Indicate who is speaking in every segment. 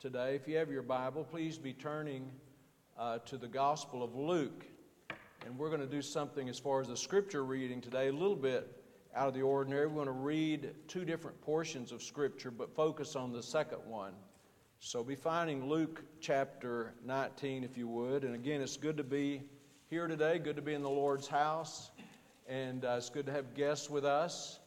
Speaker 1: today. If you have your Bible, please be turning uh, to the Gospel of Luke. And we're going to do something as far as the scripture reading today, a little bit out of the ordinary. We're going to read two different portions of scripture, but focus on the second one. So be finding Luke chapter 19, if you would. And again, it's good to be here today, good to be in the Lord's house, and uh, it's good to have guests with us.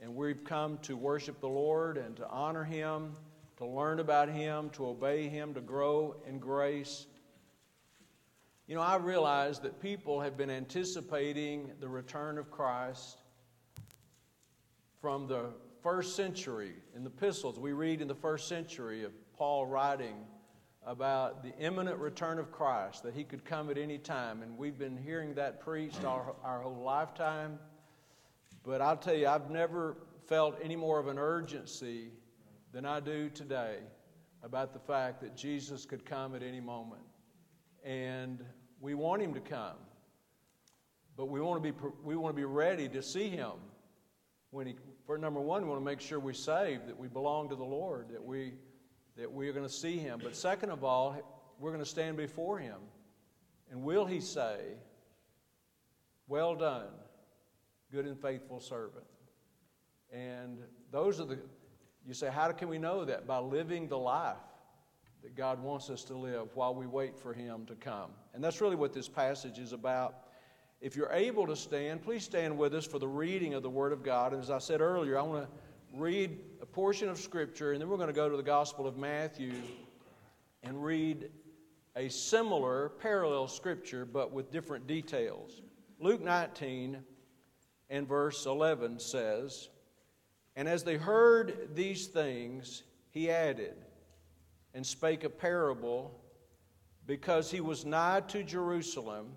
Speaker 1: And we've come to worship the Lord and to honor Him, to learn about Him, to obey Him, to grow in grace. You know, I realize that people have been anticipating the return of Christ from the first century in the epistles. We read in the first century of Paul writing about the imminent return of Christ, that he could come at any time. And we've been hearing that preached our, our whole lifetime. But I'll tell you, I've never felt any more of an urgency than I do today about the fact that Jesus could come at any moment. And we want him to come. But we want to be, we want to be ready to see him. When he, for number one, we want to make sure we're saved, that we belong to the Lord, that, we, that we are going to see him. But second of all, we're going to stand before him. And will he say, Well done, good and faithful servant? And those are the, you say, how can we know that? By living the life that God wants us to live while we wait for Him to come. And that's really what this passage is about. If you're able to stand, please stand with us for the reading of the Word of God. And as I said earlier, I want to read a portion of Scripture, and then we're going to go to the Gospel of Matthew and read a similar parallel Scripture, but with different details. Luke 19 and verse 11 says, And as they heard these things, he added, and spake a parable because he was nigh to Jerusalem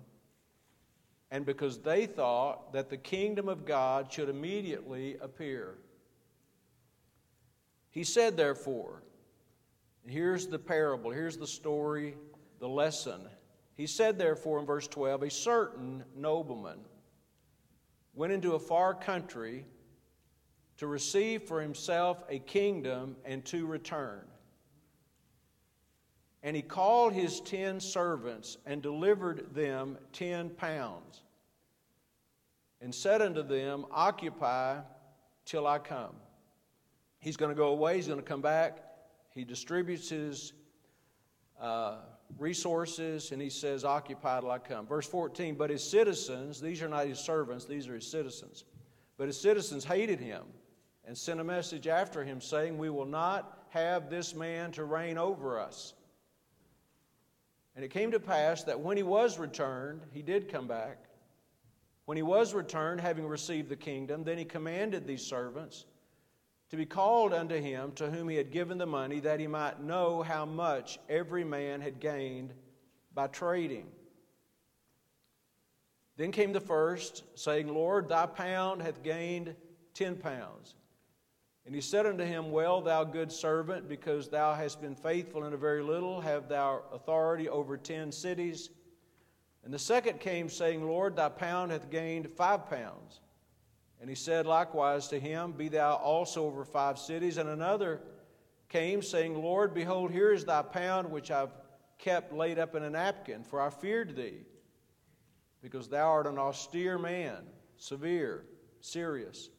Speaker 1: and because they thought that the kingdom of God should immediately appear. He said, therefore, here's the parable, here's the story, the lesson. He said, therefore, in verse 12, a certain nobleman went into a far country to receive for himself a kingdom and to return. And he called his ten servants and delivered them ten pounds, and said unto them, Occupy till I come. He's going to go away, he's going to come back. He distributes his uh, resources, and he says, Occupy till I come. Verse 14, but his citizens, these are not his servants, these are his citizens, but his citizens hated him and sent a message after him, saying, We will not have this man to reign over us. And it came to pass that when he was returned, he did come back. When he was returned, having received the kingdom, then he commanded these servants to be called unto him to whom he had given the money, that he might know how much every man had gained by trading. Then came the first, saying, Lord, thy pound hath gained ten pounds. And he said unto him, Well, thou good servant, because thou hast been faithful in a very little, have thou authority over ten cities. And the second came, saying, Lord, thy pound hath gained five pounds. And he said likewise to him, Be thou also over five cities. And another came, saying, Lord, behold, here is thy pound which I've kept laid up in a napkin, for I feared thee, because thou art an austere man, severe, serious.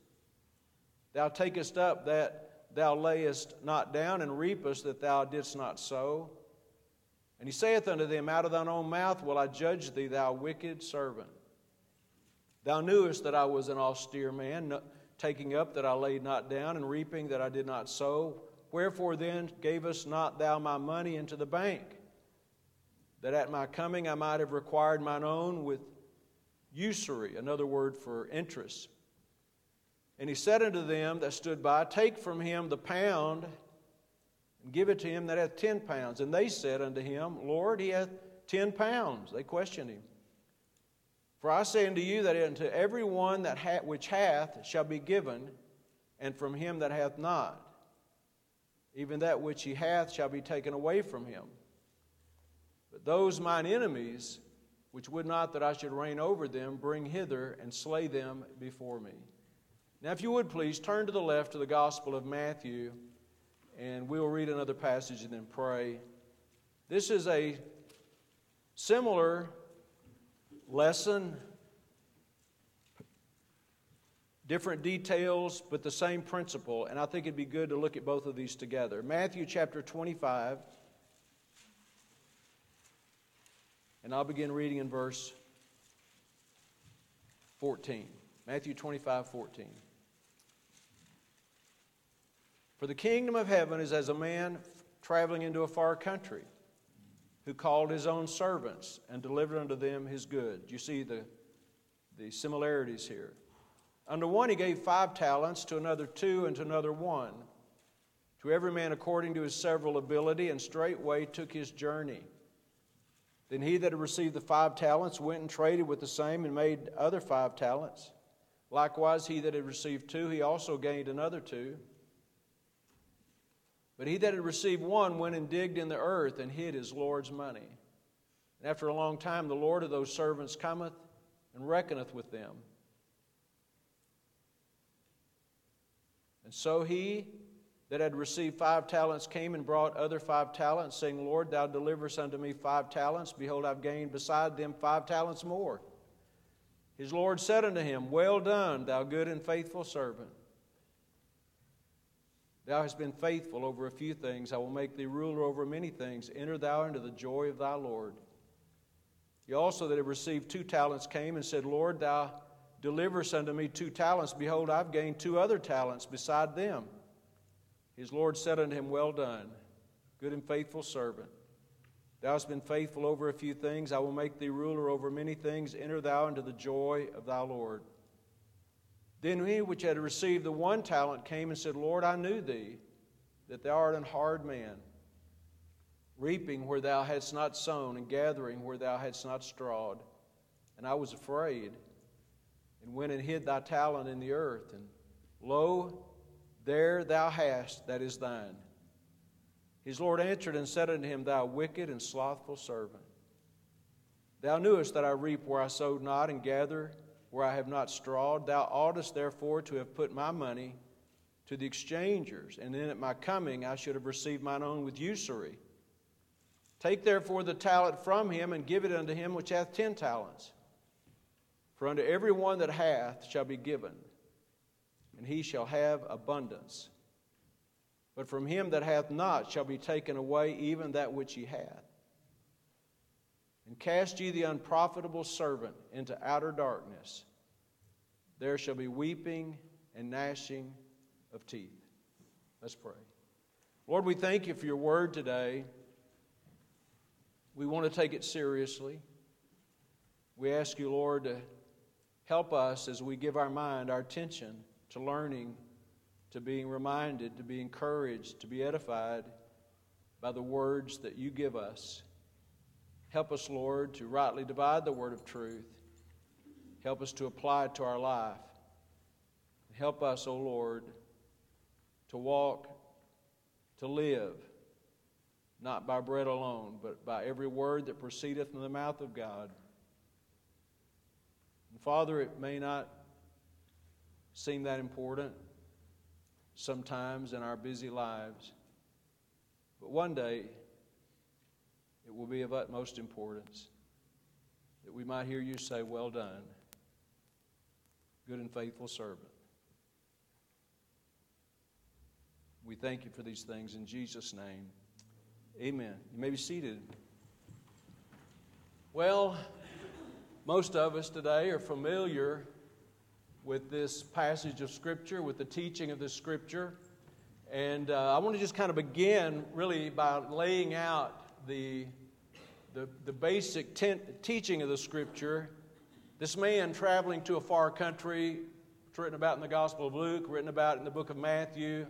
Speaker 1: Thou takest up that thou layest not down, and reapest that thou didst not sow. And he saith unto them, Out of thine own mouth will I judge thee, thou wicked servant. Thou knewest that I was an austere man, taking up that I laid not down, and reaping that I did not sow. Wherefore then gavest not thou my money into the bank, that at my coming I might have required mine own with usury, another word for interest. And he said unto them that stood by, Take from him the pound and give it to him that hath ten pounds. And they said unto him, Lord, he hath ten pounds. They questioned him. For I say unto you that unto every one that hath, which hath shall be given, and from him that hath not, even that which he hath shall be taken away from him. But those mine enemies, which would not that I should reign over them, bring hither and slay them before me. Now, if you would please turn to the left to the Gospel of Matthew and we'll read another passage and then pray. This is a similar lesson, different details, but the same principle, and I think it'd be good to look at both of these together. Matthew chapter 25, and I'll begin reading in verse 14. Matthew 25, 14. For the kingdom of heaven is as a man traveling into a far country who called his own servants and delivered unto them his good. You see the, the similarities here. Unto one he gave five talents, to another two, and to another one. To every man according to his several ability, and straightway took his journey. Then he that had received the five talents went and traded with the same and made other five talents. Likewise, he that had received two, he also gained another two. But he that had received one went and digged in the earth and hid his Lord's money. And after a long time, the Lord of those servants cometh and reckoneth with them. And so he that had received five talents came and brought other five talents, saying, Lord, thou deliverest unto me five talents. Behold, I've gained beside them five talents more. His Lord said unto him, Well done, thou good and faithful servant. Thou hast been faithful over a few things. I will make thee ruler over many things. Enter thou into the joy of thy Lord. He also that had received two talents came and said, Lord, thou deliverest unto me two talents. Behold, I've gained two other talents beside them. His Lord said unto him, Well done, good and faithful servant. Thou hast been faithful over a few things. I will make thee ruler over many things. Enter thou into the joy of thy Lord. Then he which had received the one talent came and said, Lord, I knew thee, that thou art an hard man, reaping where thou hadst not sown, and gathering where thou hadst not strawed. And I was afraid, and went and hid thy talent in the earth. And lo, there thou hast that is thine. His Lord answered and said unto him, Thou wicked and slothful servant. Thou knewest that I reap where I sowed not, and gather where I have not strawed. Thou oughtest therefore to have put my money to the exchangers, and then at my coming I should have received mine own with usury. Take therefore the talent from him and give it unto him which hath ten talents. For unto every one that hath shall be given, and he shall have abundance. But from him that hath not shall be taken away even that which he hath. And cast ye the unprofitable servant into outer darkness. There shall be weeping and gnashing of teeth. Let's pray. Lord, we thank you for your word today. We want to take it seriously. We ask you, Lord, to help us as we give our mind, our attention to learning, to being reminded, to be encouraged, to be edified by the words that you give us. Help us, Lord, to rightly divide the word of truth. Help us to apply it to our life. Help us, O oh Lord, to walk, to live, not by bread alone, but by every word that proceedeth from the mouth of God. And Father, it may not seem that important sometimes in our busy lives, but one day, it will be of utmost importance that we might hear you say, Well done, good and faithful servant. We thank you for these things in Jesus' name. Amen. You may be seated. Well, most of us today are familiar with this passage of Scripture, with the teaching of this Scripture. And uh, I want to just kind of begin really by laying out the, the, the basic ten, teaching of the Scripture. This man traveling to a far country, it's written about in the Gospel of Luke, written about in the book of Matthew.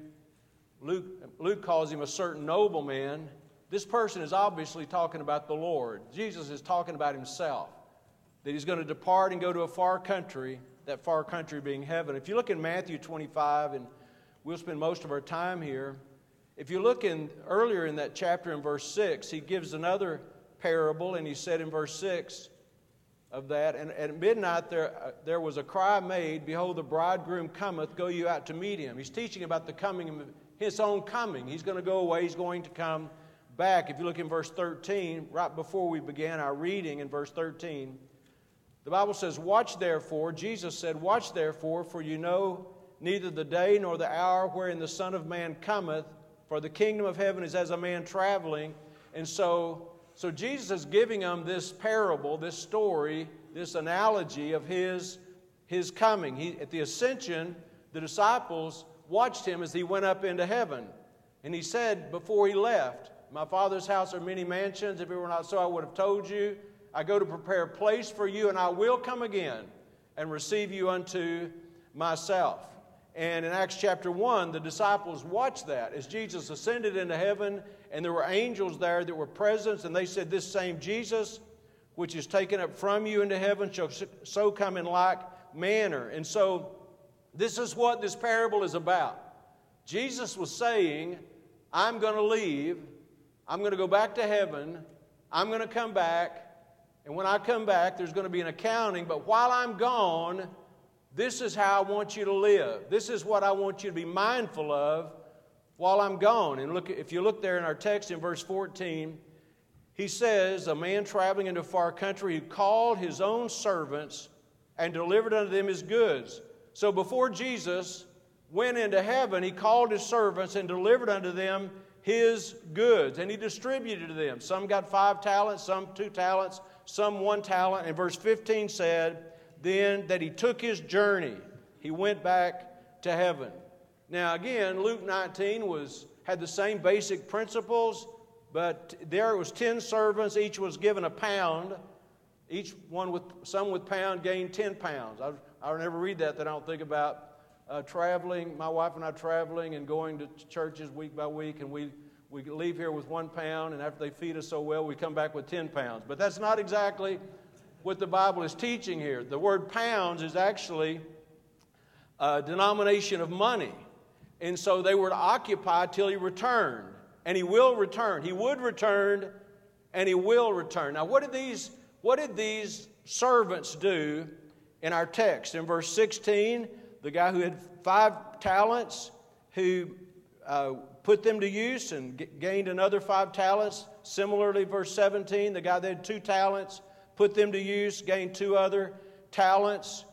Speaker 1: Luke, Luke calls him a certain nobleman. This person is obviously talking about the Lord. Jesus is talking about himself, that he's going to depart and go to a far country, that far country being heaven. If you look in Matthew 25, and we'll spend most of our time here, if you look in earlier in that chapter in verse 6, he gives another parable, and he said in verse 6 of that, and at midnight there, uh, there was a cry made, Behold, the bridegroom cometh, go you out to meet him. He's teaching about the coming of his own coming. He's going to go away, he's going to come back. If you look in verse 13, right before we began our reading in verse 13, the Bible says, Watch therefore, Jesus said, Watch therefore, for you know neither the day nor the hour wherein the Son of Man cometh, for the kingdom of heaven is as a man traveling. And so, so Jesus is giving them this parable, this story, this analogy of his, his coming. He, at the ascension, the disciples watched him as he went up into heaven. And he said before he left, My Father's house are many mansions. If it were not so, I would have told you. I go to prepare a place for you, and I will come again and receive you unto myself. And in Acts chapter 1, the disciples watched that as Jesus ascended into heaven, and there were angels there that were present, and they said, This same Jesus, which is taken up from you into heaven, shall so come in like manner. And so, this is what this parable is about. Jesus was saying, I'm going to leave, I'm going to go back to heaven, I'm going to come back, and when I come back, there's going to be an accounting, but while I'm gone, this is how I want you to live. This is what I want you to be mindful of while I'm gone. And look, if you look there in our text in verse 14, he says, A man traveling into a far country who called his own servants and delivered unto them his goods. So before Jesus went into heaven, he called his servants and delivered unto them his goods, and he distributed to them. Some got five talents, some two talents, some one talent. And verse 15 said, Then that he took his journey, he went back to heaven. Now, again, Luke 19 was, had the same basic principles, but there was 10 servants, each was given a pound. Each one with, some with pound gained 10 pounds. I, I never read that, that I don't think about uh, traveling, my wife and I traveling and going to churches week by week, and we, we leave here with one pound, and after they feed us so well, we come back with 10 pounds. But that's not exactly what the Bible is teaching here. The word pounds is actually a denomination of money. And so they were to occupy till he returned. And he will return. He would return and he will return. Now, what did these, what did these servants do in our text? In verse 16, the guy who had five talents, who uh, put them to use and g- gained another five talents. Similarly, verse 17, the guy that had two talents, put them to use, gained two other talents.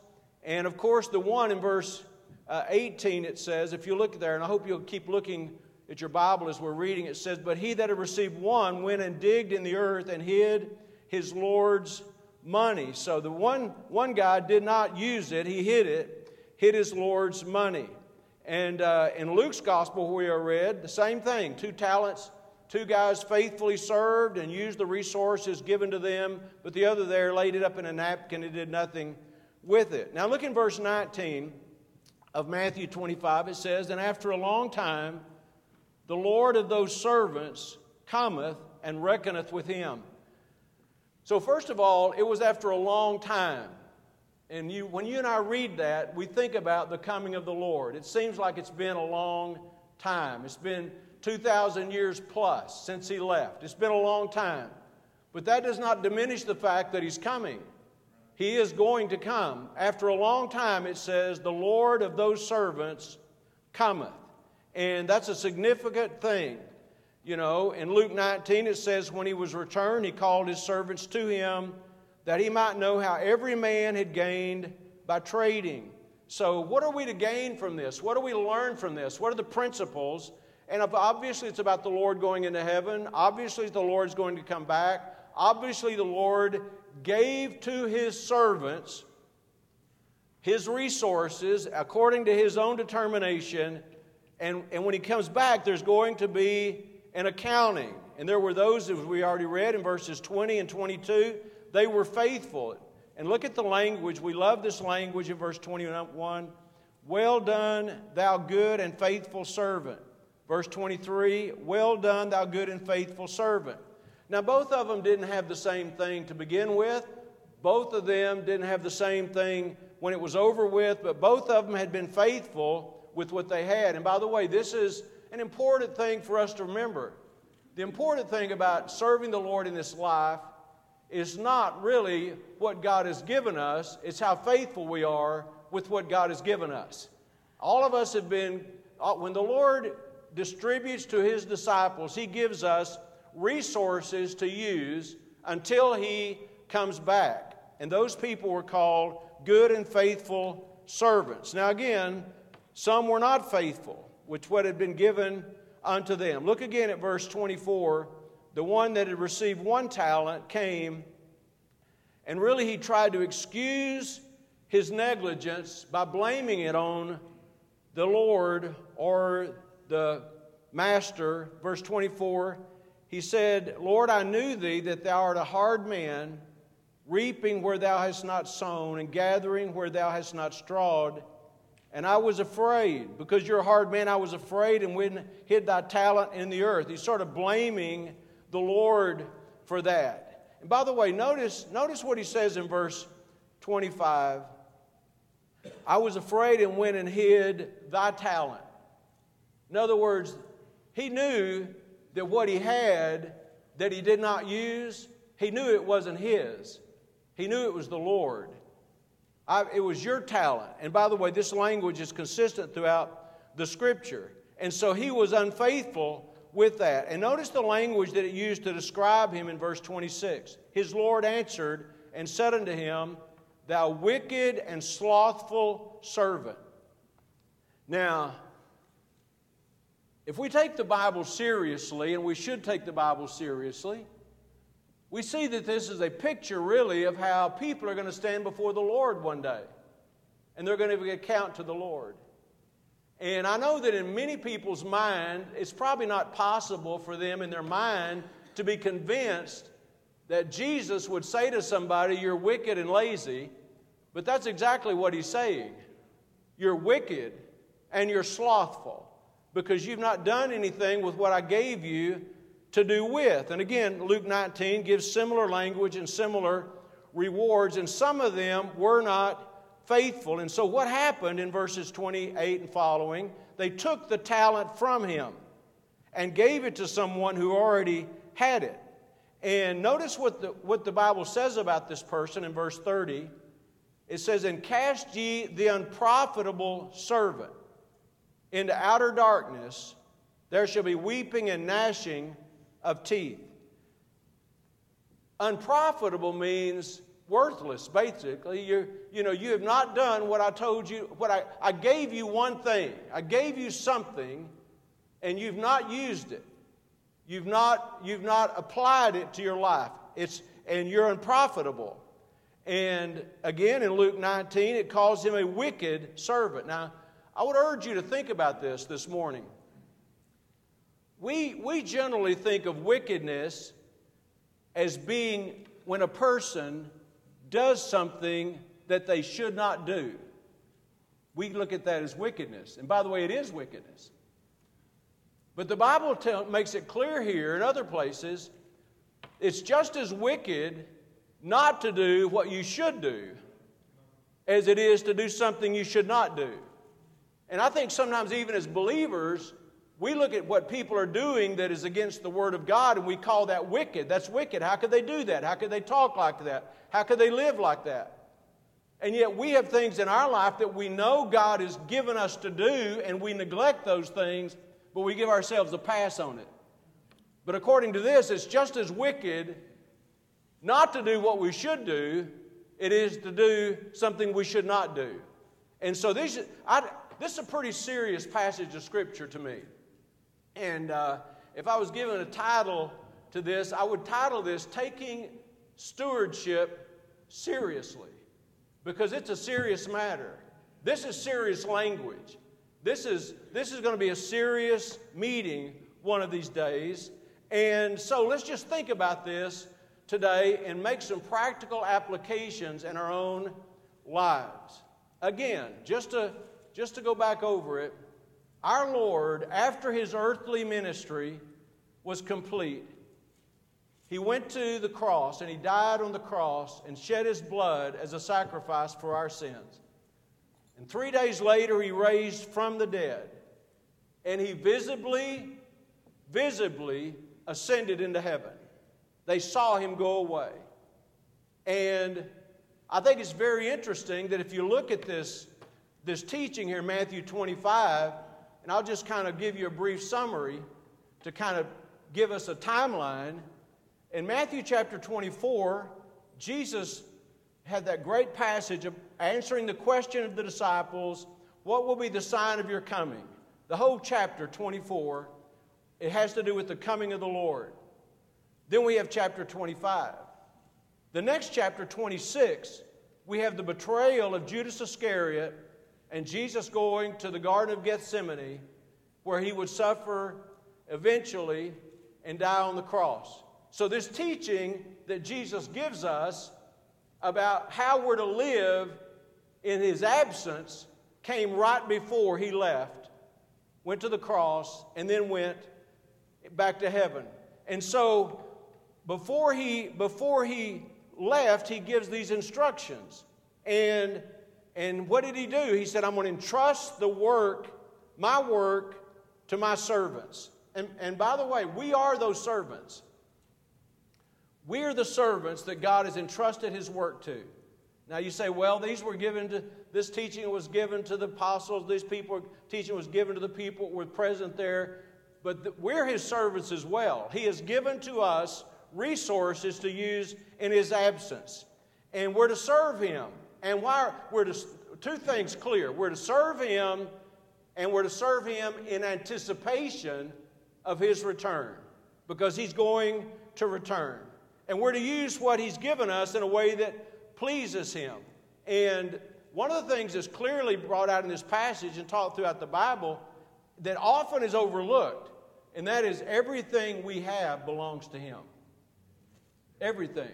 Speaker 1: And of course, the one in verse uh, 18, it says, if you look there, and I hope you'll keep looking at your Bible as we're reading, it says, But he that had received one went and digged in the earth and hid his Lord's money. So the one, one guy did not use it, he hid it hid his Lord's money. And uh, in Luke's gospel, we are read the same thing two talents, two guys faithfully served and used the resources given to them, but the other there laid it up in a napkin and did nothing with it. Now, look in verse 19 of Matthew 25. It says, And after a long time, the Lord of those servants cometh and reckoneth with him. So, first of all, it was after a long time. And you, when you and I read that, we think about the coming of the Lord. It seems like it's been a long time. It's been 2,000 years plus since he left. It's been a long time. But that does not diminish the fact that he's coming. He is going to come. After a long time, it says, the Lord of those servants cometh. And that's a significant thing. You know, in Luke 19, it says, when he was returned, he called his servants to him that he might know how every man had gained by trading. So, what are we to gain from this? What do we learn from this? What are the principles? And obviously, it's about the Lord going into heaven. Obviously, the Lord is going to come back. Obviously, the Lord gave to his servants his resources according to his own determination. And, and when he comes back, there's going to be an accounting. And there were those, as we already read in verses 20 and 22, they were faithful. And look at the language. We love this language in verse 21. Well done, thou good and faithful servant. Verse 23, well done, thou good and faithful servant. Now, both of them didn't have the same thing to begin with. Both of them didn't have the same thing when it was over with, but both of them had been faithful with what they had. And by the way, this is an important thing for us to remember. The important thing about serving the Lord in this life is not really what God has given us, it's how faithful we are with what God has given us. All of us have been, uh, when the Lord distributes to his disciples, he gives us resources to use until he comes back. And those people were called good and faithful servants. Now, again, some were not faithful, which what had been given unto them. Look again at verse 24. The one that had received one talent came, and really he tried to excuse his negligence by blaming it on the Lord or the master. Verse 24, he said, Lord, I knew thee that thou art a hard man reaping where thou hast not sown, and gathering where thou hast not strawed. And I was afraid, because you're a hard man, I was afraid and went hid thy talent in the earth. He's sort of blaming the Lord for that. And by the way, notice, notice what he says in verse 25. I was afraid and went and hid thy talent. In other words, he knew that what he had that he did not use, he knew it wasn't his. He knew it was the Lord. I, it was your talent. And by the way, this language is consistent throughout the scripture. And so he was unfaithful with that. And notice the language that it used to describe him in verse 26. His Lord answered and said unto him, Thou wicked and slothful servant. Now, if we take the Bible seriously, and we should take the Bible seriously, we see that this is a picture, really, of how people are going to stand before the Lord one day. And they're going to give account to the Lord. And I know that in many people's mind, it's probably not possible for them in their mind to be convinced that Jesus would say to somebody, You're wicked and lazy. But that's exactly what he's saying. You're wicked and you're slothful because you've not done anything with what I gave you to do with. And again, Luke 19 gives similar language and similar rewards, and some of them were not faithful. And so, what happened in verses 28 and following? They took the talent from him and gave it to someone who already had it. And notice what the, what the Bible says about this person in verse 30. It says, And cast ye the unprofitable servant into outer darkness, there shall be weeping and gnashing of teeth. Unprofitable means worthless, basically. You, you know, you have not done what I told you, what I, I gave you one thing. I gave you something, and you've not used it. You've not, you've not applied it to your life. It's, and you're unprofitable. And again, in Luke 19, it calls him a wicked servant. Now, I would urge you to think about this this morning. We, we generally think of wickedness as being when a person does something that they should not do. We look at that as wickedness. And by the way, it is wickedness. But the Bible tell, makes it clear here in other places it's just as wicked not to do what you should do as it is to do something you should not do. And I think sometimes, even as believers, we look at what people are doing that is against the Word of God and we call that wicked. That's wicked. How could they do that? How could they talk like that? How could they live like that? And yet we have things in our life that we know God has given us to do and we neglect those things, but we give ourselves a pass on it. But according to this, it's just as wicked not to do what we should do, it is to do something we should not do. And so this, I, this is a pretty serious passage of Scripture to me. And uh, if I was given a title to this, I would title this Taking Stewardship Seriously, because it's a serious matter. This is serious language. This is, this is going to be a serious meeting one of these days. And so let's just think about this today and make some practical applications in our own lives. Again, just to, just to go back over it, our Lord, after his earthly ministry was complete, he went to the cross and he died on the cross and shed his blood as a sacrifice for our sins. And three days later, he raised from the dead. And he visibly, visibly ascended into heaven. They saw him go away. And I think it's very interesting that if you look at this, this teaching here, Matthew 25, and I'll just kind of give you a brief summary to kind of give us a timeline. In Matthew chapter 24, Jesus had that great passage of answering the question of the disciples what will be the sign of your coming? The whole chapter 24, it has to do with the coming of the Lord. Then we have chapter 25. The next chapter, 26, we have the betrayal of Judas Iscariot and Jesus going to the Garden of Gethsemane, where he would suffer eventually and die on the cross. So, this teaching that Jesus gives us about how we're to live in his absence came right before he left, went to the cross, and then went back to heaven. And so, before he, before he left, he gives these instructions. And, and what did he do? He said, I'm going to entrust the work, my work, to my servants. And, and by the way, we are those servants. We are the servants that God has entrusted his work to. Now you say, well, these were given to, this teaching was given to the apostles, these people teaching was given to the people who were present there, but the, we're his servants as well. He has given to us resources to use in his absence. And we're to serve him. And why we're to two things clear. We're to serve him and we're to serve him in anticipation of his return because he's going to return. And we're to use what he's given us in a way that pleases him. And one of the things that's clearly brought out in this passage and taught throughout the Bible that often is overlooked, and that is everything we have belongs to him. Everything.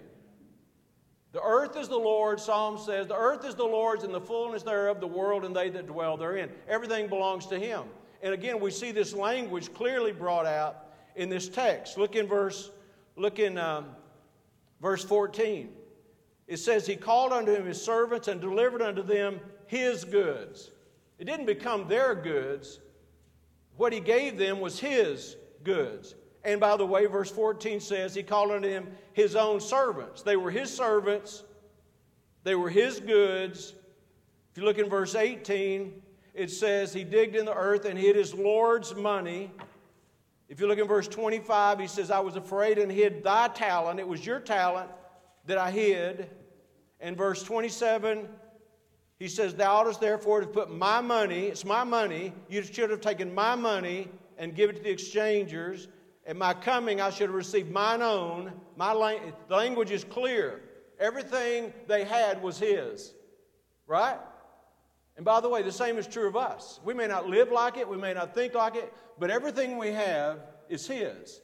Speaker 1: The earth is the Lord's, Psalm says, the earth is the Lord's and the fullness thereof, the world and they that dwell therein. Everything belongs to Him. And again, we see this language clearly brought out in this text. Look in verse, look in um, verse 14. It says, He called unto him his servants and delivered unto them his goods. It didn't become their goods. What he gave them was his goods. And by the way, verse 14 says, He called him his own servants. They were his servants, they were his goods. If you look in verse 18, it says, He digged in the earth and hid his Lord's money. If you look in verse 25, he says, I was afraid and hid thy talent. It was your talent that I hid. And verse 27, he says, Thou oughtest therefore to put my money, it's my money, you should have taken my money and give it to the exchangers. At my coming, I should have received mine own. My lang- the language is clear. Everything they had was his. Right? And by the way, the same is true of us. We may not live like it, we may not think like it, but everything we have is his.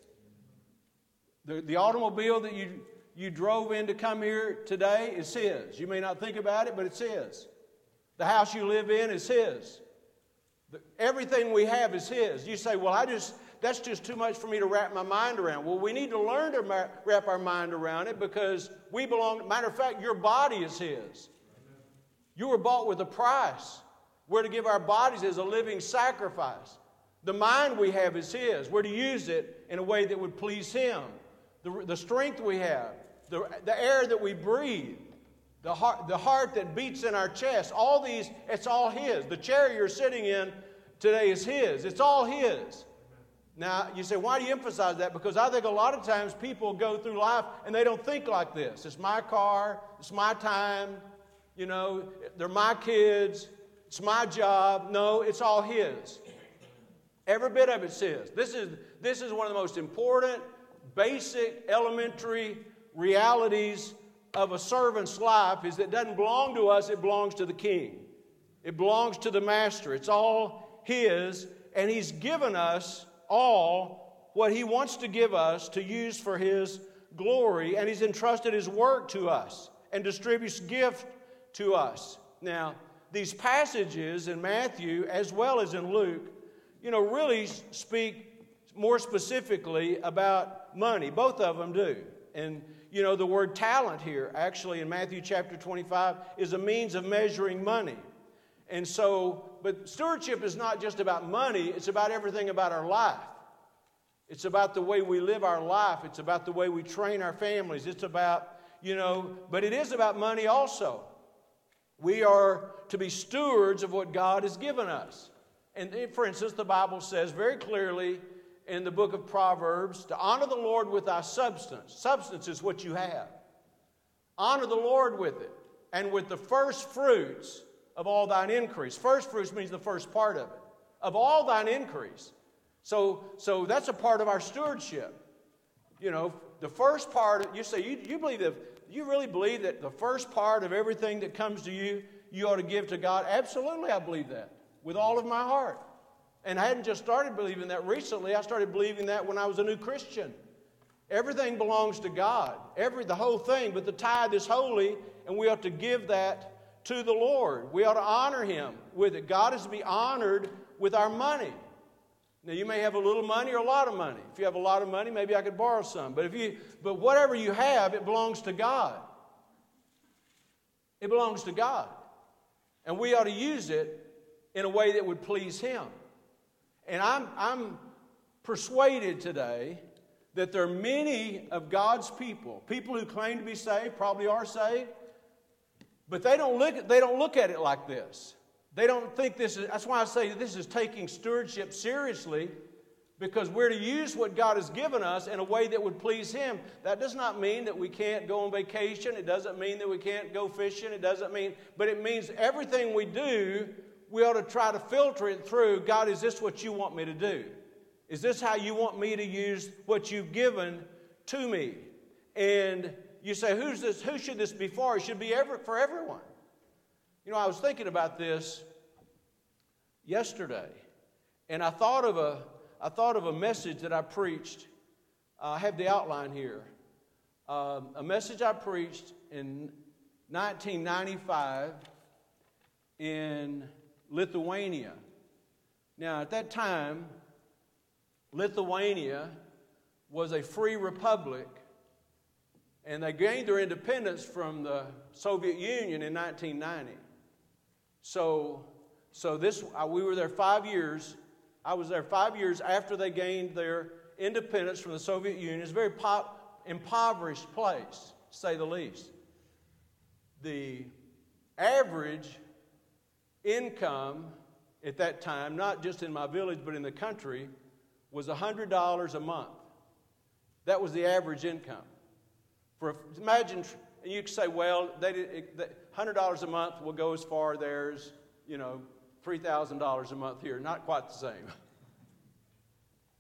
Speaker 1: The, the automobile that you, you drove in to come here today is his. You may not think about it, but it's his. The house you live in is his. The, everything we have is his. You say, well, I just, that's just too much for me to wrap my mind around. Well, we need to learn to wrap our mind around it because we belong. Matter of fact, your body is His. You were bought with a price. We're to give our bodies as a living sacrifice. The mind we have is His. We're to use it in a way that would please Him. The, the strength we have, the, the air that we breathe, the heart, the heart that beats in our chest, all these, it's all His. The chair you're sitting in today is His. It's all His. Now, you say, why do you emphasize that? Because I think a lot of times people go through life and they don't think like this. It's my car, it's my time, you know, they're my kids, it's my job. No, it's all His. Every bit of it's His. This is, this is one of the most important, basic, elementary realities of a servant's life is that it doesn't belong to us, it belongs to the king. It belongs to the master. It's all his, and he's given us all what He wants to give us to use for His glory, and He's entrusted His work to us and distributes gift to us. Now, these passages in Matthew as well as in Luke, you know, really speak more specifically about money. Both of them do. And, you know, the word talent here, actually in Matthew chapter 25, is a means of measuring money. And so, but stewardship is not just about money, it's about everything about our life. It's about the way we live our life, it's about the way we train our families, it's about, you know, but it is about money also. We are to be stewards of what God has given us. And for instance, the Bible says very clearly in the book of Proverbs to honor the Lord with thy substance. Substance is what you have. Honor the Lord with it, and with the first fruits of all thine increase. First fruits means the first part of it, of all thine increase. So, so that's a part of our stewardship. You know, the first part, you say, you, you believe that, you really believe that the first part of everything that comes to you, you ought to give to God? Absolutely, I believe that with all of my heart. And I hadn't just started believing that recently, I started believing that when I was a new Christian. Everything belongs to God, every, the whole thing, but the tithe is holy, and we ought to give that to the Lord. We ought to honor Him with it. God is to be honored with our money. Now you may have a little money or a lot of money. If you have a lot of money, maybe I could borrow some. But if you but whatever you have, it belongs to God. It belongs to God. And we ought to use it in a way that would please Him. And I'm, I'm persuaded today that there are many of God's people, people who claim to be saved, probably are saved, but they don't look, they don't look at it like this. They don't think this is, that's why I say this is taking stewardship seriously because we're to use what God has given us in a way that would please Him. That does not mean that we can't go on vacation. It doesn't mean that we can't go fishing. It doesn't mean, but it means everything we do we ought to try to filter it through God, is this what you want me to do? Is this how you want me to use what you've given to me? And you say, Who's this? Who should this be for? It should be every, for everyone. You know, I was thinking about this yesterday, and I thought of a, I thought of a message that I preached. Uh, I have the outline here. Um, a message I preached in 1995 in Lithuania. Now, at that time, Lithuania was a free republic, and they gained their independence from the Soviet Union in 1990. So, so this, uh, we were there five years. I was there five years after they gained their independence from the Soviet Union. It's a very impoverished place, to say the least. The average income at that time, not just in my village but in the country, was $100 a month. That was the average income. For imagine, you could say, well, they did, $100 a month will go as far there as, you know, $3,000 a month here. Not quite the same.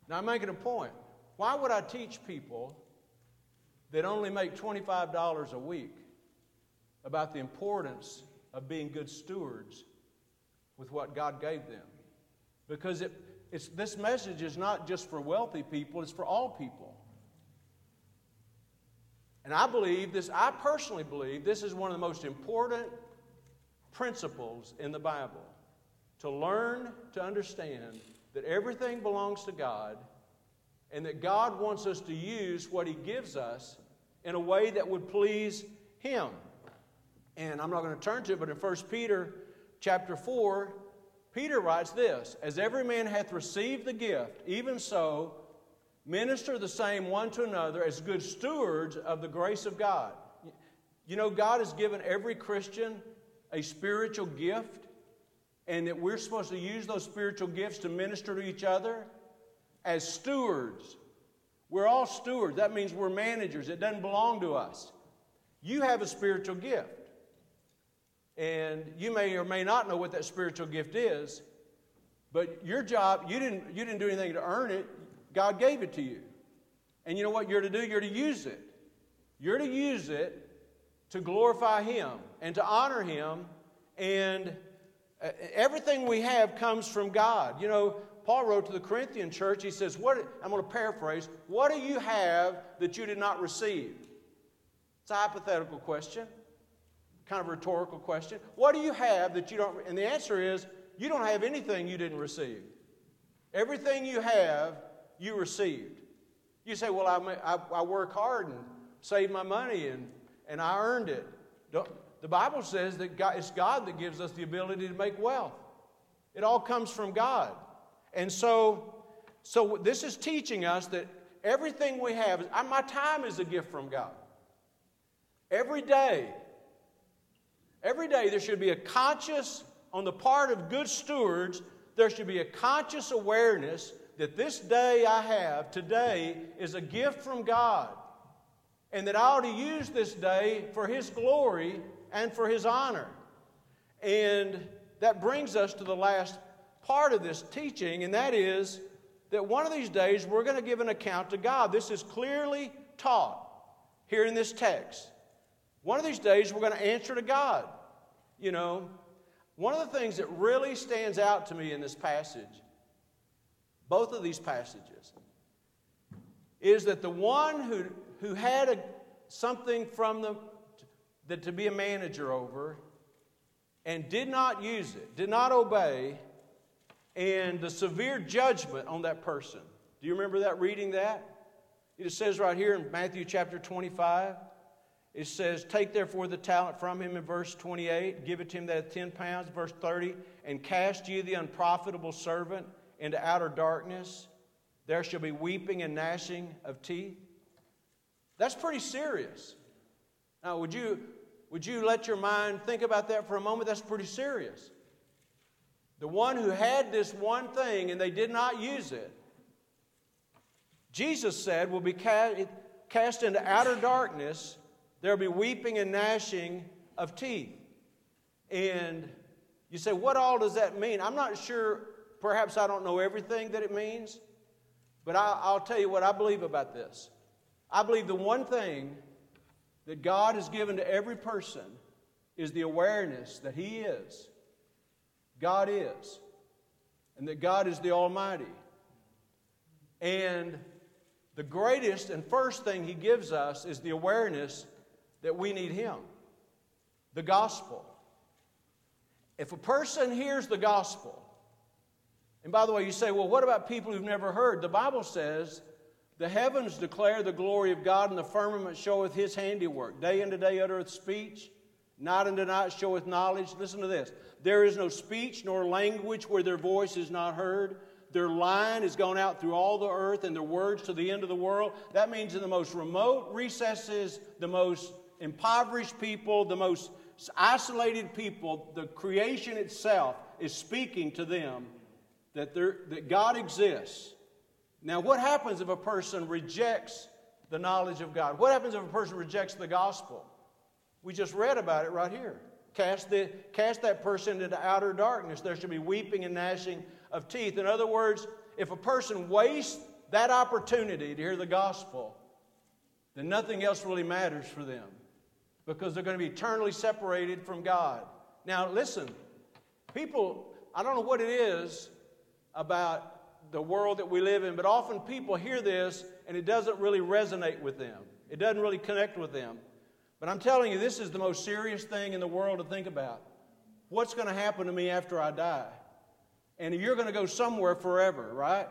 Speaker 1: Now, I'm making a point. Why would I teach people that only make $25 a week about the importance of being good stewards with what God gave them. Because it, this message is not just for wealthy people, it's for all people. And I believe this, I personally believe this is one of the most important principles in the Bible to learn to understand that everything belongs to God and that God wants us to use what He gives us in a way that would please Him. And I'm not going to turn to it, but in 1 Peter chapter 4, Peter writes this As every man hath received the gift, even so minister the same one to another as good stewards of the grace of God. You know, God has given every Christian a spiritual gift, and that we're supposed to use those spiritual gifts to minister to each other as stewards. We're all stewards. That means we're managers. It doesn't belong to us. You have a spiritual gift. And you may or may not know what that spiritual gift is, but your job, you didn't, you didn't do anything to earn it. God gave it to you. And you know what you're to do? You're to use it. You're to use it to glorify Him and to honor Him. And uh, everything we have comes from God. You know, Paul wrote to the Corinthian church, he says, what, I'm going to paraphrase, what do you have that you did not receive? It's a hypothetical question kind of rhetorical question. What do you have that you don't? And the answer is you don't have anything you didn't receive. Everything you have, you received. You say, Well, I, I, I work hard and save my money and, and I earned it. Don't, the Bible says that God, it's God that gives us the ability to make wealth. It all comes from God. And so, so this is teaching us that everything we have, my time is a gift from God. Every day, Every day there should be a conscious on the part of good stewards there should be a conscious awareness that this day I have today is a gift from God, and that I ought to use this day for His glory and for His honor. And that brings us to the last part of this teaching, and that is that one of these days we're going to give an account to God. This is clearly taught here in this text. One of these days we're going to answer to God. You know, one of the things that really stands out to me in this passage, both of these passages, is that the one who, who had a, something from the that to be a manager over and did not use it, did not obey, and the severe judgment on that person. Do you remember that reading that? It says right here in Matthew chapter 25. It says, Take therefore the talent from him in verse 28, give it to him that hath 10 pounds, verse 30, and cast ye the unprofitable servant into outer darkness. There shall be weeping and gnashing of teeth. That's pretty serious. Now, would you, would you let your mind think about that for a moment? That's pretty serious. The one who had this one thing and they did not use it, Jesus said, will be cast into outer darkness. There'll be weeping and gnashing of teeth. And you say, what all does that mean? I'm not sure. Perhaps I don't know everything that it means. But I, will tell you what I believe about this. I believe the one thing that God has given to every person is the awareness that He is God is, and that God is the Almighty. And the greatest and first thing He gives us is the awareness that we need Him the gospel. If a person hears the gospel, and by the way, you say, well, what about people who've never heard? The Bible says, the heavens declare the glory of God, and the firmament showeth his handiwork. Day unto day uttereth speech, night unto night showeth knowledge. Listen to this. There is no speech nor language where their voice is not heard. Their line has gone out through all the earth, and their words to the end of the world. That means in the most remote recesses, the most impoverished people, the most isolated people, the creation itself is speaking to them that, that God exists. Now, what happens if a person rejects the knowledge of God? What happens if a person rejects the gospel? We just read about it right here. Cast, the, cast that person into outer darkness. There should be weeping and gnashing of teeth. In other words, if a person wastes that opportunity to hear the gospel, then nothing else really matters for them because they're going to be eternally separated from God. Now, listen, people, I don't know what it is about the world that we live in, but often people hear this and it doesn't really resonate with them. It doesn't really connect with them. But I'm telling you, this is the most serious thing in the world to think about. What's going to happen to me after I die? And you're going to go somewhere forever, right?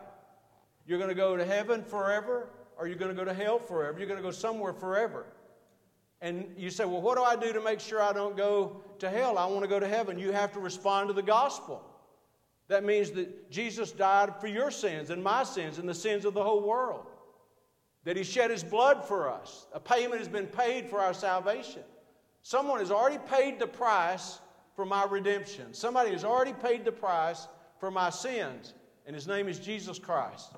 Speaker 1: You're going to go to heaven forever, or you're going to go to hell forever. You're going to go somewhere forever. And you say, well, what do I do to make sure I don't go to hell? I want to go to heaven. You have to respond to the gospel. That means that Jesus died for your sins and my sins and the sins of the whole world. That he shed his blood for us. A payment has been paid for our salvation. Someone has already paid the price for my redemption. Somebody has already paid the price for my sins, and his name is Jesus Christ.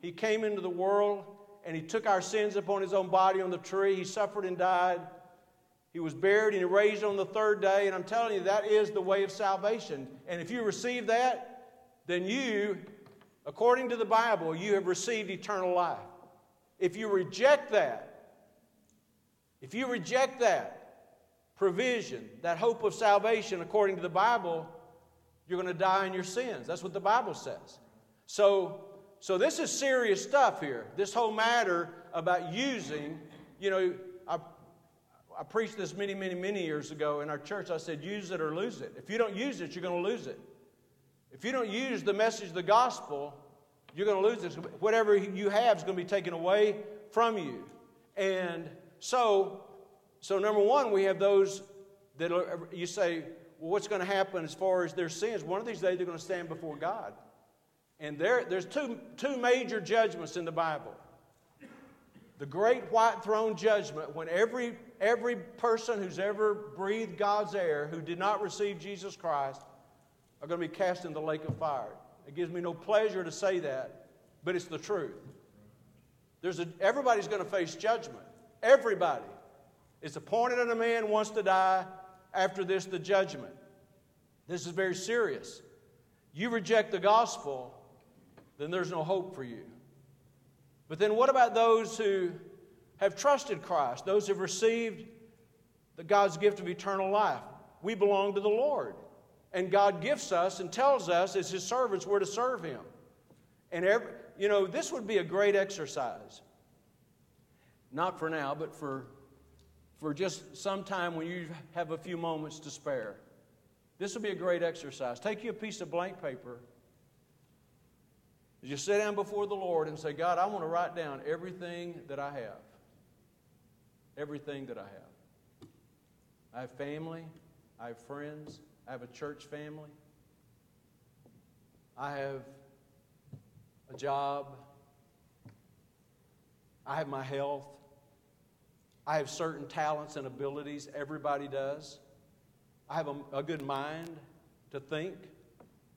Speaker 1: He came into the world and he took our sins upon his own body on the tree. He suffered and died. He was buried and he raised on the third day. And I'm telling you, that is the way of salvation. And if you receive that, then you, according to the Bible, you have received eternal life. If you reject that, if you reject that provision, that hope of salvation according to the Bible, you're going to die in your sins. That's what the Bible says. So, so this is serious stuff here. This whole matter about using, you know, I, preached this many, many, many years ago in our church. I said, use it or lose it. If you don't use it, you're going to lose it. If you don't use the message of the gospel, you're going to lose it. Whatever you have is going to be taken away from you. And so, so number one, we have those that are, you say, well, what's going to happen as far as their sins? One of these days they're going to stand before God. And there, there's two, two major judgments in the Bible. The great white throne judgment, when every, every person who's ever breathed God's air who did not receive Jesus Christ are going to be cast in the lake of fire. It gives me no pleasure to say that, but it's the truth. There's a, everybody's going to face judgment. Everybody. It's appointed a man wants to die. After this, the judgment. This is very serious. You reject the gospel, then there's no hope for you. But then what about those who have trusted Christ, those who have received the God's gift of eternal life? We belong to the Lord. And God gifts us and tells us as His servants we're to serve Him. And every, you know, this would be a great exercise. Not for now, but for, for just some time when you have a few moments to spare. This will be a great exercise. Take you a piece of blank paper. You sit down before the Lord and say, God, I want to write down everything that I have. Everything that I have. I have family. I have friends. I have a church family. I have a job. I have my health. I have certain talents and abilities. Everybody does. I have a, a good mind to think,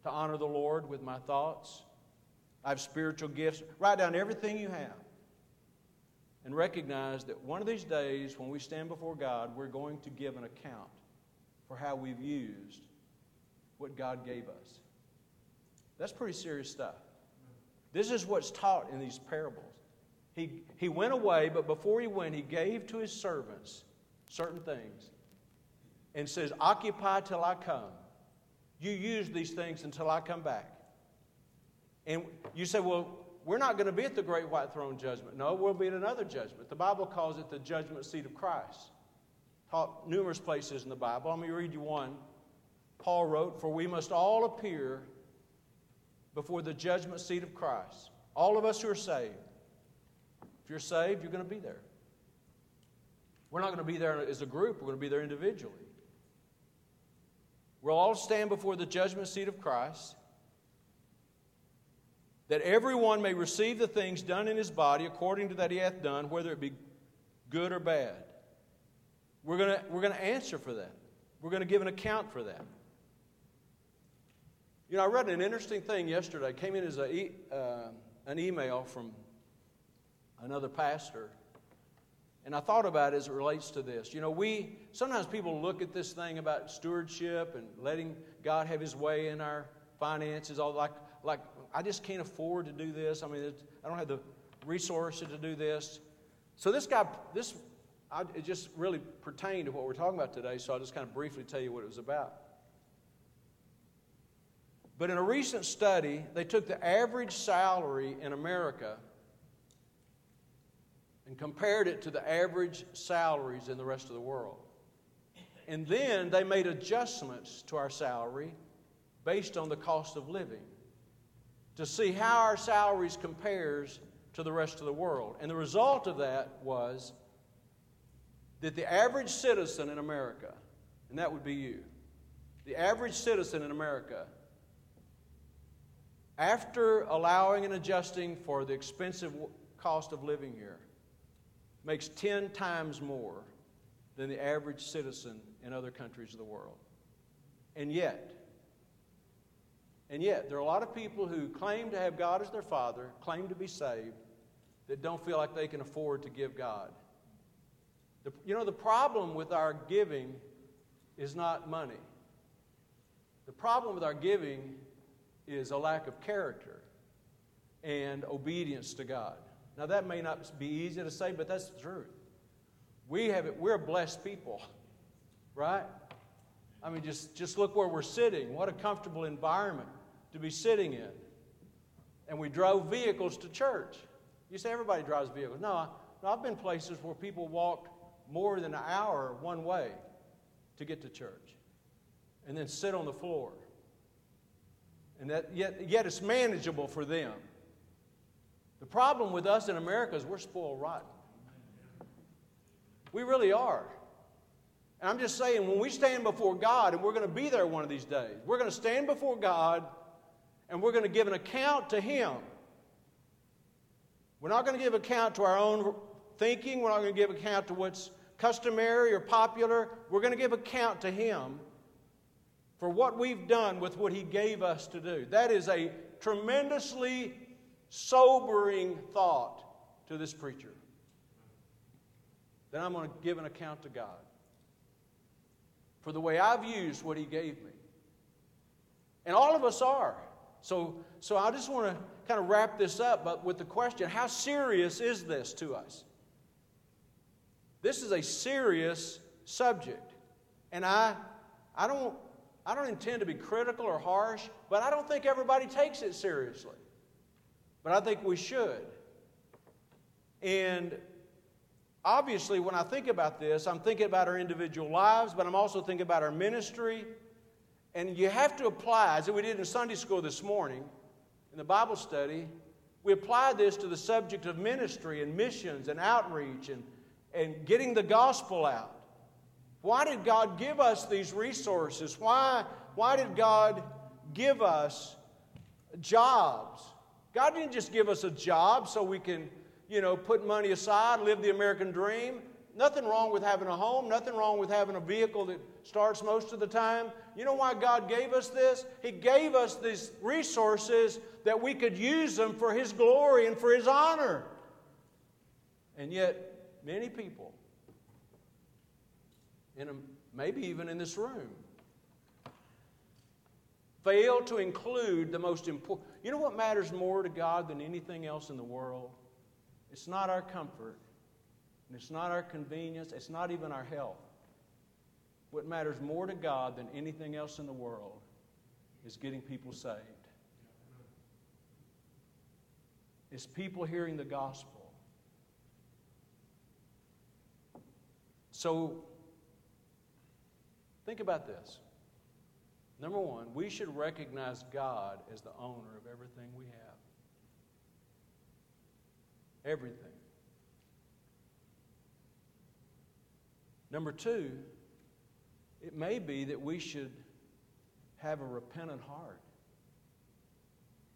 Speaker 1: to honor the Lord with my thoughts. I have spiritual gifts. Write down everything you have. And recognize that one of these days, when we stand before God, we're going to give an account for how we've used what God gave us. That's pretty serious stuff. This is what's taught in these parables. He, he went away, but before he went, he gave to his servants certain things and says, Occupy till I come. You use these things until I come back. And you say, Well, we're not going to be at the great white throne judgment. No, we'll be at another judgment. The Bible calls it the judgment seat of Christ taught numerous places in the Bible. Let me read you one. Paul wrote, For we must all appear before the judgment seat of Christ. All of us who are saved. If you're saved, you're going to be there. We're not going to be there as a group, we're going to be there individually. We'll all stand before the judgment seat of Christ, that everyone may receive the things done in his body according to that he hath done, whether it be good or bad. We're going we're going to answer for that. We're going to give an account for that. You know, I read an interesting thing yesterday. It came in as a, uh, an email from another pastor. And I thought about it as it relates to this. You know, we sometimes people look at this thing about stewardship and letting God have His way in our finances, all like like I just can't afford to do this. I mean, I don't have the resources to do this. So this guy, this I, it just really pertained to what we're talking about today, so I'll just kind of briefly tell you what it was about. But in a recent study, they took the average salary in America and compared it to the average salaries in the rest of the world. And then they made adjustments to our salary based on the cost of living to see how our salaries compares to the rest of the world. And the result of that was that the average citizen in America, and that would be you, the average citizen in America, after allowing and adjusting for the expensive cost of living here, makes 10 times more than the average citizen in other countries of the world. And yet, and yet, there are a lot of people who claim to have God as their father, claim to be saved, that don't feel like they can afford to give God. The, you know, the problem with our giving is not money. The problem with our giving is a lack of character and obedience to God. Now, that may not be easy to say, but that's the truth. We have it, we're a blessed people, right? I mean, just, just look where we're sitting. What a comfortable environment to be sitting in. And we drove vehicles to church. You say everybody drives vehicles. No, no I've been places where people walked more than an hour one way to get to church and then sit on the floor. And that, yet, yet it's manageable for them. The problem with us in America is we're spoiled rotten. We really are. And I'm just saying, when we stand before God, and we're going to be there one of these days, we're going to stand before God and we're going to give an account to Him. We're not going to give account to our own thinking. We're not going to give account to what's customary or popular. We're going to give account to Him. for what we've done with what He gave us to do. That is a tremendously sobering thought to this preacher. Then I'm going to give an account to God for the way I've used what He gave me. And all of us are. So, so I just want to kind of wrap this up but with the question how serious is this to us? This is a serious subject. And I, I, don't, I don't intend to be critical or harsh, but I don't think everybody takes it seriously. But I think we should. And obviously, when I think about this, I'm thinking about our individual lives, but I'm also thinking about our ministry. And you have to apply, as we did in Sunday school this morning, in the Bible study, we apply this to the subject of ministry and missions and outreach and, and getting the gospel out. Why did God give us these resources? Why, why did God give us jobs? God didn't just give us a job so we can, you know, put money aside, live the American dream. Nothing wrong with having a home, nothing wrong with having a vehicle that starts most of the time. You know why God gave us this? He gave us these resources that we could use them for His glory and for His honor. And yet, many people in a, maybe even in this room, fail to include the most important. You know what matters more to God than anything else in the world? It's not our comfort, and it's not our convenience, it's not even our health. What matters more to God than anything else in the world is getting people saved. It's people hearing the gospel. So Think about this. Number one, we should recognize God as the owner of everything we have. Everything. Number two, it may be that we should have a repentant heart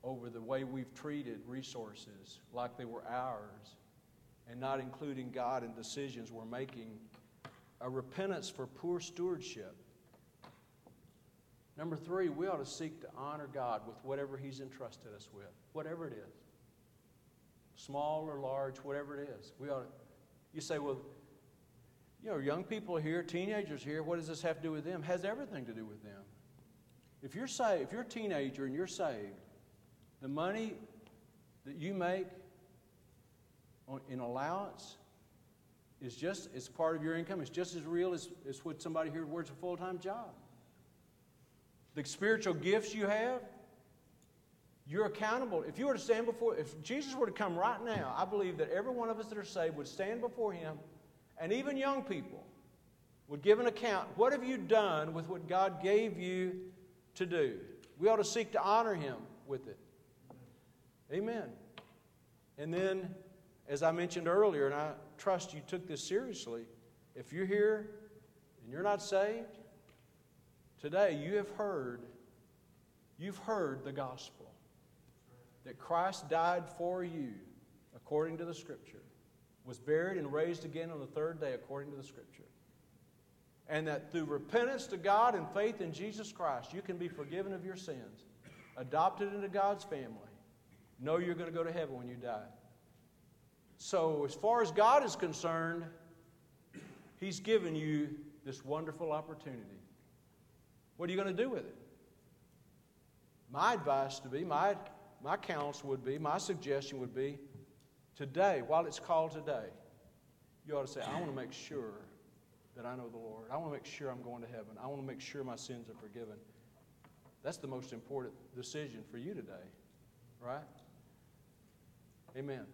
Speaker 1: over the way we've treated resources like they were ours and not including God in decisions we're making a repentance for poor stewardship. Number three, we ought to seek to honor God with whatever He's entrusted us with, whatever it is. Small or large, whatever it is. We ought to, you say, well, you know, young people here, teenagers here, what does this have to do with them? Has everything to do with them. If you're saved, if you're a teenager and you're saved, the money that you make in allowance is just it's part of your income. It's just as real as, as what somebody here works a full time job. The spiritual gifts you have, you're accountable. If you were to stand before, if Jesus were to come right now, I believe that every one of us that are saved would stand before Him, and even young people would give an account. What have you done with what God gave you to do? We ought to seek to honor Him with it. Amen. And then, as I mentioned earlier, and I trust you took this seriously. If you're here and you're not saved, today you have heard, you've heard the gospel that Christ died for you according to the Scripture, was buried and raised again on the third day according to the Scripture. And that through repentance to God and faith in Jesus Christ, you can be forgiven of your sins, adopted into God's family, know you're going to go to heaven when you die. So, as far as God is concerned, He's given you this wonderful opportunity. What are you going to do with it? My advice to be, my, my counsel would be, my suggestion would be today, while it's called today, you ought to say, I want to make sure that I know the Lord. I want to make sure I'm going to heaven. I want to make sure my sins are forgiven. That's the most important decision for you today, right? Amen.